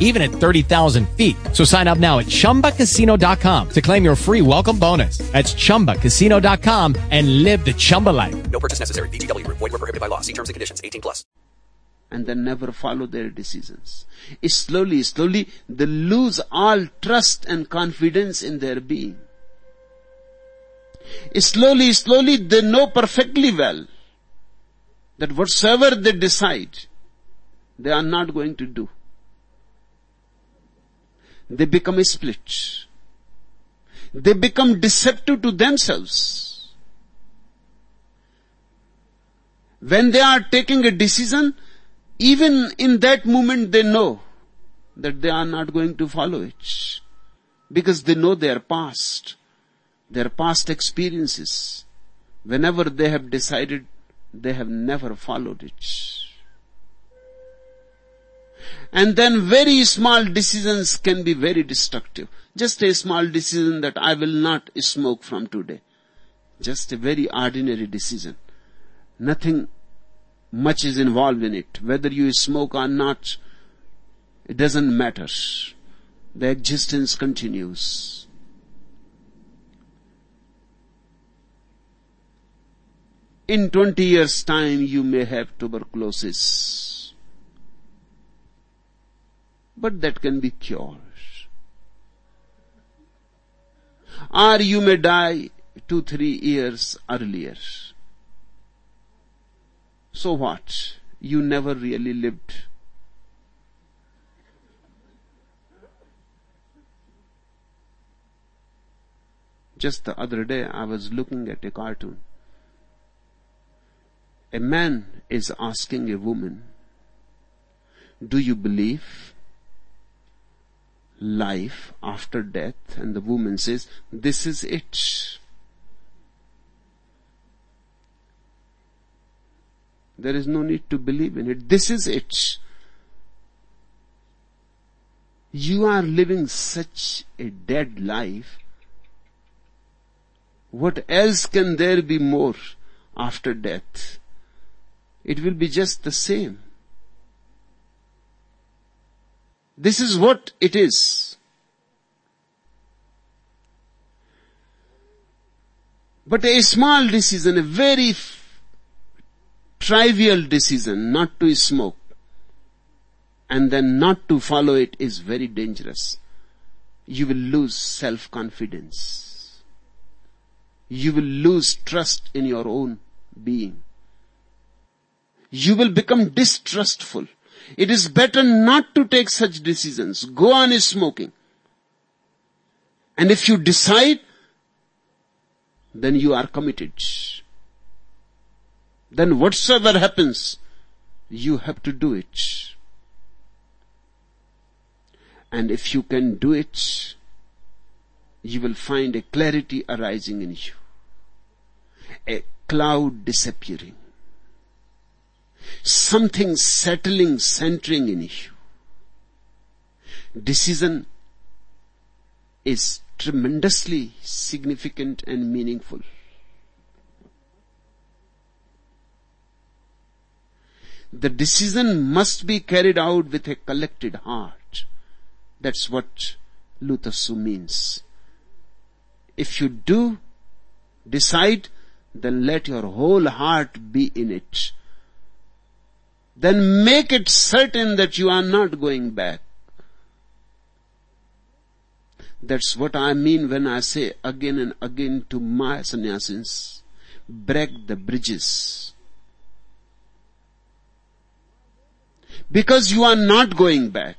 even at 30,000 feet. So sign up now at chumbacasino.com to claim your free welcome bonus. That's chumbacasino.com and live the Chumba life. No purchase necessary. VGW Group. Void were prohibited by law. See terms and conditions. 18 plus. and then never follow their decisions. Slowly, slowly, they lose all trust and confidence in their being. Slowly, slowly, they know perfectly well that whatsoever they decide, they are not going to do. They become a split. They become deceptive to themselves. When they are taking a decision, even in that moment they know that they are not going to follow it. Because they know their past, their past experiences. Whenever they have decided, they have never followed it. And then very small decisions can be very destructive. Just a small decision that I will not smoke from today. Just a very ordinary decision. Nothing much is involved in it. Whether you smoke or not, it doesn't matter. The existence continues. In 20 years time you may have tuberculosis. But that can be cured. Or you may die two, three years earlier. So what? You never really lived. Just the other day I was looking at a cartoon. A man is asking a woman, do you believe life after death? And the woman says, this is it. There is no need to believe in it. This is it. You are living such a dead life. What else can there be more after death? It will be just the same. This is what it is. But a small decision, a very trivial decision not to smoke and then not to follow it is very dangerous. You will lose self-confidence. You will lose trust in your own being. You will become distrustful. It is better not to take such decisions. Go on smoking. And if you decide, then you are committed then whatsoever happens, you have to do it. And if you can do it, you will find a clarity arising in you. A cloud disappearing. Something settling, centering in you. Decision is tremendously significant and meaningful. The decision must be carried out with a collected heart. That's what Lu Tzu means. If you do decide, then let your whole heart be in it. Then make it certain that you are not going back. That's what I mean when I say again and again to my sannyasins, break the bridges. Because you are not going back.